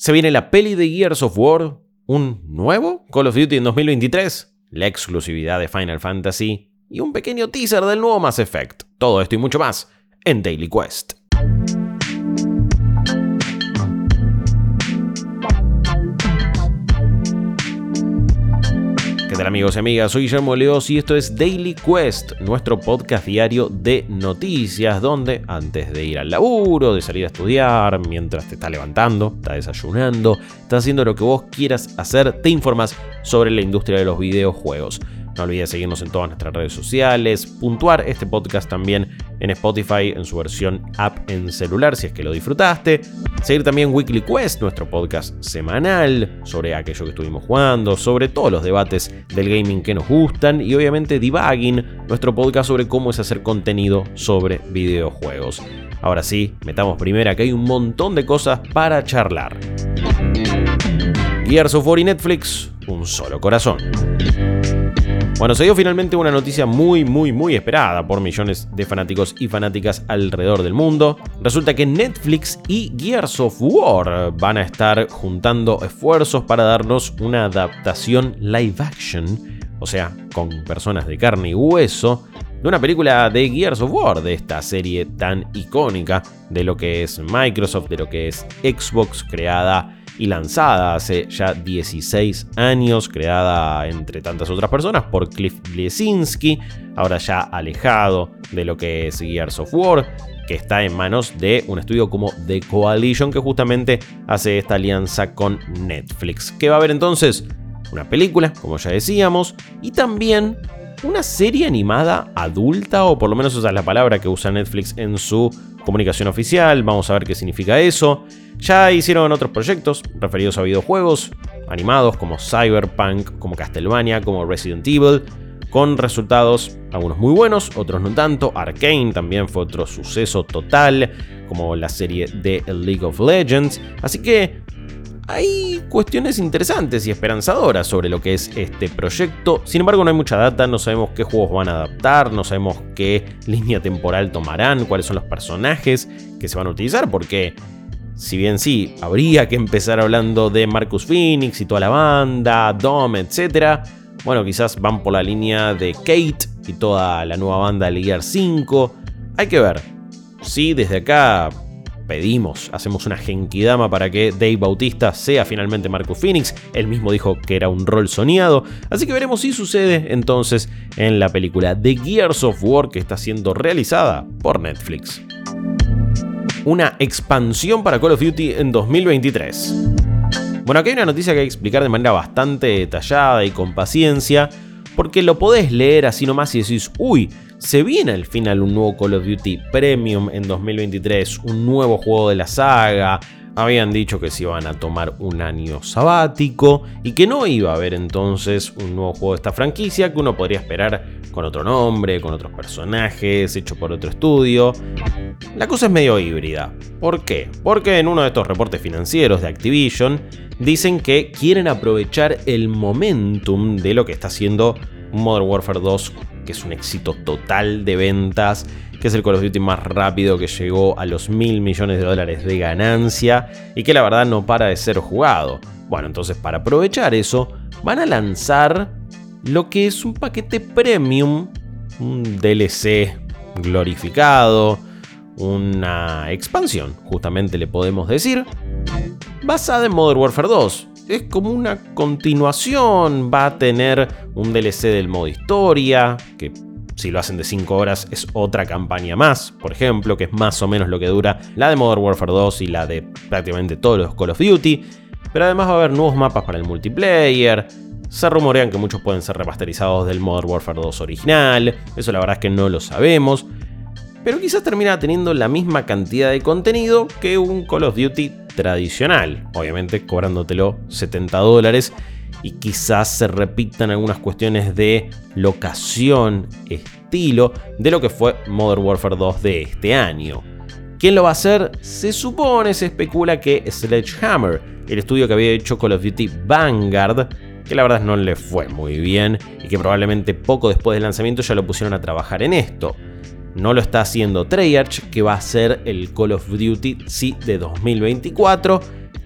Se viene la peli de Gears of War, un nuevo Call of Duty en 2023, la exclusividad de Final Fantasy y un pequeño teaser del nuevo Mass Effect. Todo esto y mucho más en Daily Quest. Amigos y amigas? Soy Guillermo Leos y esto es Daily Quest, nuestro podcast diario de noticias, donde antes de ir al laburo, de salir a estudiar, mientras te estás levantando, estás desayunando, estás haciendo lo que vos quieras hacer, te informas sobre la industria de los videojuegos. No olvides seguirnos en todas nuestras redes sociales, puntuar este podcast también en Spotify en su versión app en celular si es que lo disfrutaste. Seguir también Weekly Quest, nuestro podcast semanal sobre aquello que estuvimos jugando, sobre todos los debates del gaming que nos gustan y obviamente Debugging, nuestro podcast sobre cómo es hacer contenido sobre videojuegos. Ahora sí, metamos primero que hay un montón de cosas para charlar. Gears of War y Netflix, un solo corazón. Bueno, se dio finalmente una noticia muy, muy, muy esperada por millones de fanáticos y fanáticas alrededor del mundo. Resulta que Netflix y Gears of War van a estar juntando esfuerzos para darnos una adaptación live action, o sea, con personas de carne y hueso, de una película de Gears of War, de esta serie tan icónica de lo que es Microsoft, de lo que es Xbox, creada y lanzada hace ya 16 años, creada entre tantas otras personas por Cliff Blesinski, ahora ya alejado de lo que es Gears of War, que está en manos de un estudio como The Coalition que justamente hace esta alianza con Netflix. ¿Qué va a haber entonces? Una película, como ya decíamos, y también una serie animada adulta, o por lo menos esa es la palabra que usa Netflix en su comunicación oficial. Vamos a ver qué significa eso. Ya hicieron otros proyectos referidos a videojuegos animados como Cyberpunk, como Castlevania, como Resident Evil, con resultados algunos muy buenos, otros no tanto. Arkane también fue otro suceso total, como la serie de League of Legends. Así que hay cuestiones interesantes y esperanzadoras sobre lo que es este proyecto. Sin embargo, no hay mucha data, no sabemos qué juegos van a adaptar, no sabemos qué línea temporal tomarán, cuáles son los personajes que se van a utilizar, porque si bien sí, habría que empezar hablando de Marcus Phoenix y toda la banda, Dom, etc. Bueno, quizás van por la línea de Kate y toda la nueva banda de Gear 5. Hay que ver. Sí, desde acá pedimos, hacemos una genkidama para que Dave Bautista sea finalmente Marcus Phoenix. Él mismo dijo que era un rol soñado. Así que veremos si sucede entonces en la película The Gears of War que está siendo realizada por Netflix una expansión para Call of Duty en 2023. Bueno, aquí hay una noticia que hay que explicar de manera bastante detallada y con paciencia, porque lo podés leer así nomás y decís, uy, se viene al final un nuevo Call of Duty Premium en 2023, un nuevo juego de la saga, habían dicho que se iban a tomar un año sabático y que no iba a haber entonces un nuevo juego de esta franquicia que uno podría esperar con otro nombre, con otros personajes, hecho por otro estudio. La cosa es medio híbrida. ¿Por qué? Porque en uno de estos reportes financieros de Activision dicen que quieren aprovechar el momentum de lo que está haciendo Modern Warfare 2, que es un éxito total de ventas que es el Call of Duty más rápido que llegó a los mil millones de dólares de ganancia y que la verdad no para de ser jugado. Bueno, entonces para aprovechar eso, van a lanzar lo que es un paquete premium, un DLC glorificado, una expansión, justamente le podemos decir, basada en Modern Warfare 2. Es como una continuación, va a tener un DLC del modo historia, que si lo hacen de 5 horas es otra campaña más, por ejemplo, que es más o menos lo que dura la de Modern Warfare 2 y la de prácticamente todos los Call of Duty. Pero además va a haber nuevos mapas para el multiplayer. Se rumorean que muchos pueden ser remasterizados del Modern Warfare 2 original. Eso la verdad es que no lo sabemos. Pero quizás termina teniendo la misma cantidad de contenido que un Call of Duty tradicional. Obviamente cobrándotelo 70 dólares y quizás se repitan algunas cuestiones de locación, estilo, de lo que fue Modern Warfare 2 de este año. ¿Quién lo va a hacer? Se supone, se especula que Sledgehammer, el estudio que había hecho Call of Duty Vanguard, que la verdad no le fue muy bien y que probablemente poco después del lanzamiento ya lo pusieron a trabajar en esto. No lo está haciendo Treyarch, que va a ser el Call of Duty sí de 2024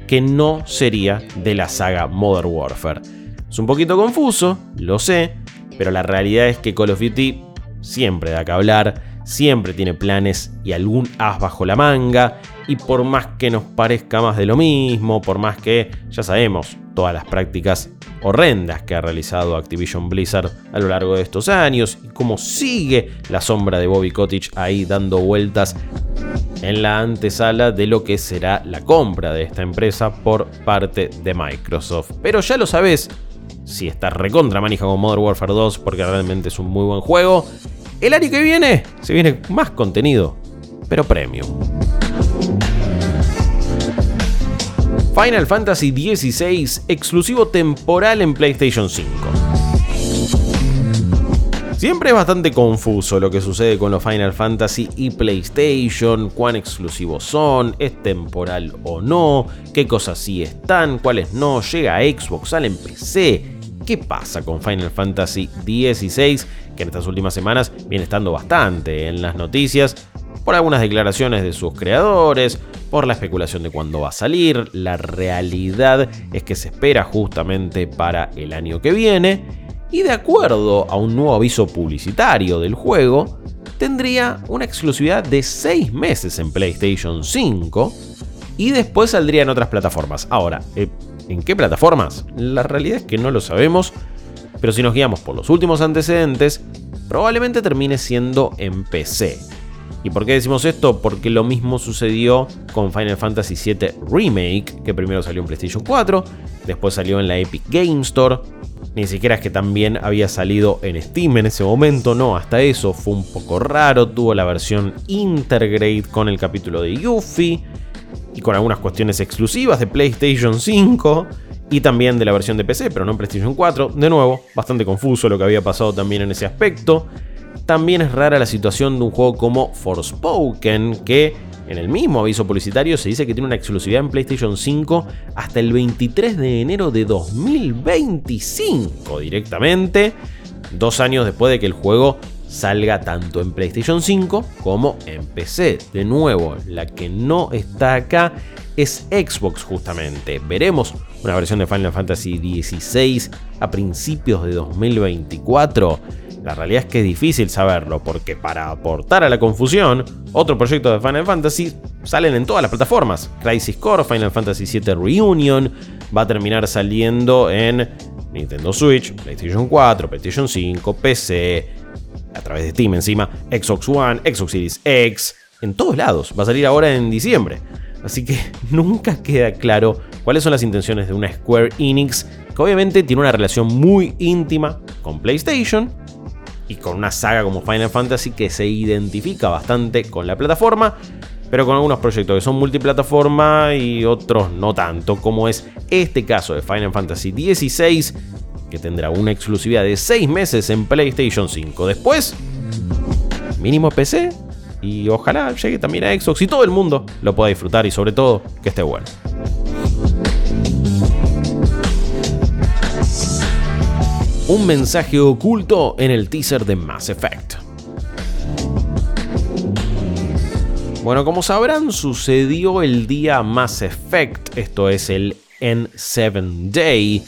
que no sería de la saga Modern Warfare. Es un poquito confuso, lo sé, pero la realidad es que Call of Duty siempre da que hablar, siempre tiene planes y algún as bajo la manga, y por más que nos parezca más de lo mismo, por más que ya sabemos todas las prácticas horrendas que ha realizado Activision Blizzard a lo largo de estos años y cómo sigue la sombra de Bobby Kotick ahí dando vueltas en la antesala de lo que será la compra de esta empresa por parte de Microsoft. Pero ya lo sabes, si estás recontra manija con Modern Warfare 2 porque realmente es un muy buen juego, el año que viene se viene más contenido, pero premium. Final Fantasy XVI exclusivo temporal en PlayStation 5. Siempre es bastante confuso lo que sucede con los Final Fantasy y PlayStation, cuán exclusivos son, es temporal o no, qué cosas sí están, cuáles no, llega a Xbox, sale en PC. ¿Qué pasa con Final Fantasy XVI? Que en estas últimas semanas viene estando bastante en las noticias por algunas declaraciones de sus creadores, por la especulación de cuándo va a salir. La realidad es que se espera justamente para el año que viene. Y de acuerdo a un nuevo aviso publicitario del juego, tendría una exclusividad de 6 meses en PlayStation 5 y después saldría en otras plataformas. Ahora, eh, ¿en qué plataformas? La realidad es que no lo sabemos, pero si nos guiamos por los últimos antecedentes, probablemente termine siendo en PC. ¿Y por qué decimos esto? Porque lo mismo sucedió con Final Fantasy VII Remake, que primero salió en PlayStation 4, después salió en la Epic Game Store. Ni siquiera es que también había salido en Steam en ese momento, no, hasta eso fue un poco raro. Tuvo la versión Intergrade con el capítulo de Yuffie y con algunas cuestiones exclusivas de PlayStation 5 y también de la versión de PC, pero no en PlayStation 4. De nuevo, bastante confuso lo que había pasado también en ese aspecto. También es rara la situación de un juego como Forspoken, que en el mismo aviso publicitario se dice que tiene una exclusividad en PlayStation 5 hasta el 23 de enero de 2025 directamente, dos años después de que el juego salga tanto en PlayStation 5 como en PC. De nuevo, la que no está acá es Xbox justamente. Veremos una versión de Final Fantasy XVI a principios de 2024. La realidad es que es difícil saberlo, porque para aportar a la confusión, otro proyecto de Final Fantasy salen en todas las plataformas. Crisis Core, Final Fantasy VII Reunion, va a terminar saliendo en Nintendo Switch, PlayStation 4, PlayStation 5, PC, a través de Steam encima, Xbox One, Xbox Series X, en todos lados. Va a salir ahora en diciembre. Así que nunca queda claro cuáles son las intenciones de una Square Enix, que obviamente tiene una relación muy íntima con PlayStation y con una saga como Final Fantasy que se identifica bastante con la plataforma, pero con algunos proyectos que son multiplataforma y otros no tanto, como es este caso de Final Fantasy XVI, que tendrá una exclusividad de 6 meses en PlayStation 5. Después, mínimo PC y ojalá llegue también a Xbox y todo el mundo lo pueda disfrutar y sobre todo que esté bueno. Un mensaje oculto en el teaser de Mass Effect. Bueno, como sabrán, sucedió el día Mass Effect, esto es el N7 Day,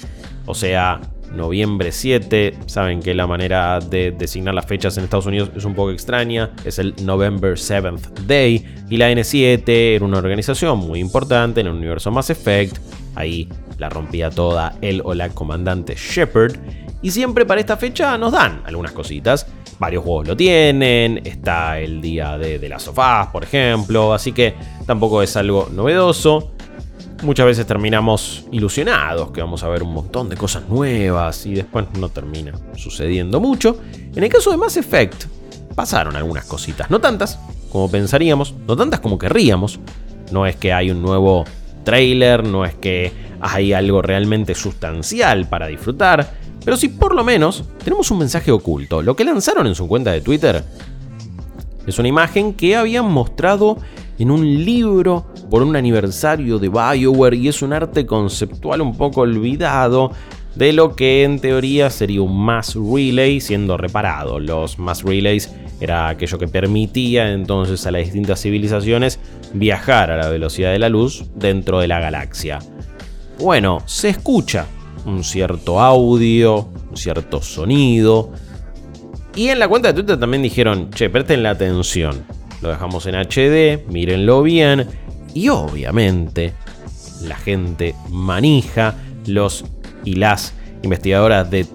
o sea, noviembre 7. Saben que la manera de designar las fechas en Estados Unidos es un poco extraña, es el November 7th Day, y la N7 era una organización muy importante en el universo Mass Effect, ahí la rompía toda él o la comandante Shepard y siempre para esta fecha nos dan algunas cositas. Varios juegos lo tienen, está el día de, de las sofás, por ejemplo, así que tampoco es algo novedoso. Muchas veces terminamos ilusionados que vamos a ver un montón de cosas nuevas y después no termina sucediendo mucho. En el caso de Mass Effect, pasaron algunas cositas, no tantas como pensaríamos, no tantas como querríamos. No es que hay un nuevo trailer, no es que hay algo realmente sustancial para disfrutar, pero si por lo menos tenemos un mensaje oculto. Lo que lanzaron en su cuenta de Twitter es una imagen que habían mostrado en un libro por un aniversario de BioWare y es un arte conceptual un poco olvidado de lo que en teoría sería un mass relay siendo reparado. Los mass relays era aquello que permitía entonces a las distintas civilizaciones viajar a la velocidad de la luz dentro de la galaxia. Bueno, se escucha un cierto audio, un cierto sonido. Y en la cuenta de Twitter también dijeron, che, presten la atención. Lo dejamos en HD, mírenlo bien. Y obviamente, la gente manija, los y las investigadoras de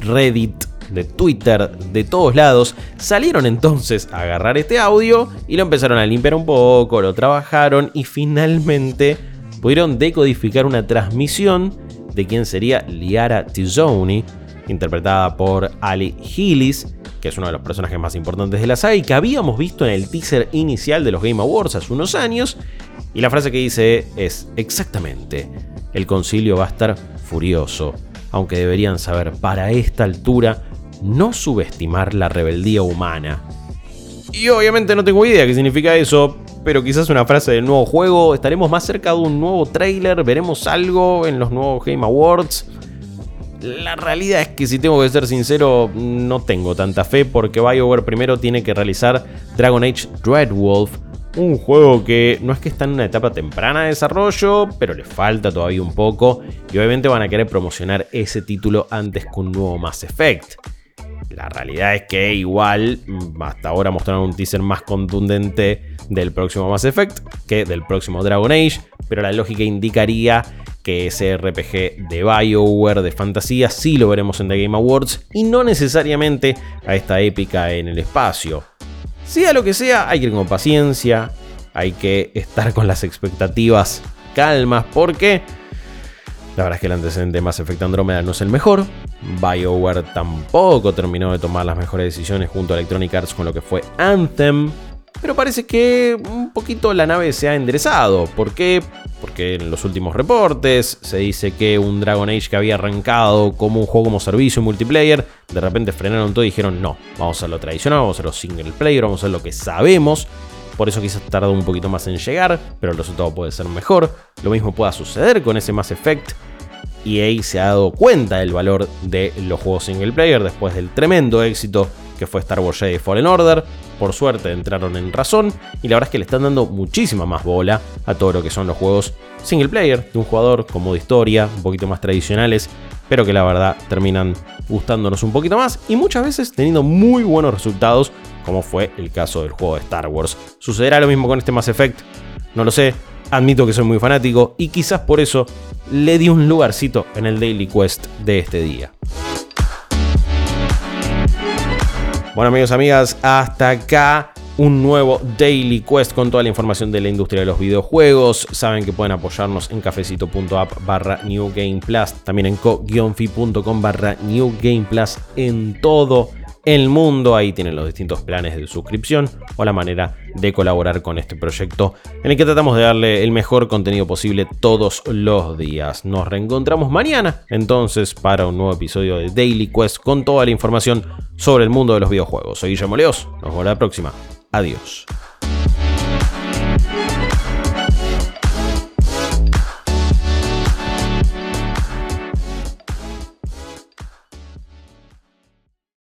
Reddit, de Twitter, de todos lados, salieron entonces a agarrar este audio y lo empezaron a limpiar un poco, lo trabajaron y finalmente pudieron decodificar una transmisión de quien sería Liara Tizzoni, interpretada por Ali Hillis, que es uno de los personajes más importantes de la saga y que habíamos visto en el teaser inicial de los Game Awards hace unos años. Y la frase que dice es exactamente, el concilio va a estar furioso, aunque deberían saber para esta altura no subestimar la rebeldía humana. Y obviamente no tengo idea qué significa eso, pero quizás una frase del nuevo juego, estaremos más cerca de un nuevo trailer, veremos algo en los nuevos Game Awards. La realidad es que si tengo que ser sincero, no tengo tanta fe porque BioWare primero tiene que realizar Dragon Age Dreadwolf, un juego que no es que está en una etapa temprana de desarrollo, pero le falta todavía un poco y obviamente van a querer promocionar ese título antes que un nuevo Mass Effect. La realidad es que igual mm, hasta ahora mostraron un teaser más contundente del próximo Mass Effect que del próximo Dragon Age, pero la lógica indicaría que ese RPG de BioWare de fantasía sí lo veremos en The Game Awards y no necesariamente a esta épica en el espacio. Sea lo que sea, hay que ir con paciencia, hay que estar con las expectativas calmas porque la verdad es que el antecedente de Mass Effect Andromeda no es el mejor. BioWare tampoco terminó de tomar las mejores decisiones junto a Electronic Arts con lo que fue Anthem. Pero parece que un poquito la nave se ha enderezado. ¿Por qué? Porque en los últimos reportes se dice que un Dragon Age que había arrancado como un juego como servicio multiplayer, de repente frenaron todo y dijeron no, vamos a lo tradicional, vamos a lo single player, vamos a lo que sabemos. Por eso quizás tardó un poquito más en llegar, pero el resultado puede ser mejor. Lo mismo pueda suceder con ese Mass Effect EA se ha dado cuenta del valor de los juegos single player después del tremendo éxito que fue Star Wars Jedi Fallen Order. Por suerte entraron en razón y la verdad es que le están dando muchísima más bola a todo lo que son los juegos single player de un jugador con modo historia, un poquito más tradicionales, pero que la verdad terminan gustándonos un poquito más y muchas veces teniendo muy buenos resultados, como fue el caso del juego de Star Wars. ¿Sucederá lo mismo con este Mass Effect? No lo sé, Admito que soy muy fanático y quizás por eso le di un lugarcito en el Daily Quest de este día. Bueno amigos, amigas, hasta acá un nuevo Daily Quest con toda la información de la industria de los videojuegos. Saben que pueden apoyarnos en cafecito.app barra New Game Plus, también en co-fi.com barra New Game Plus en todo el mundo. Ahí tienen los distintos planes de suscripción o la manera de colaborar con este proyecto en el que tratamos de darle el mejor contenido posible todos los días. Nos reencontramos mañana entonces para un nuevo episodio de Daily Quest con toda la información sobre el mundo de los videojuegos. Soy Guillermo Leos, nos vemos la próxima. Adiós.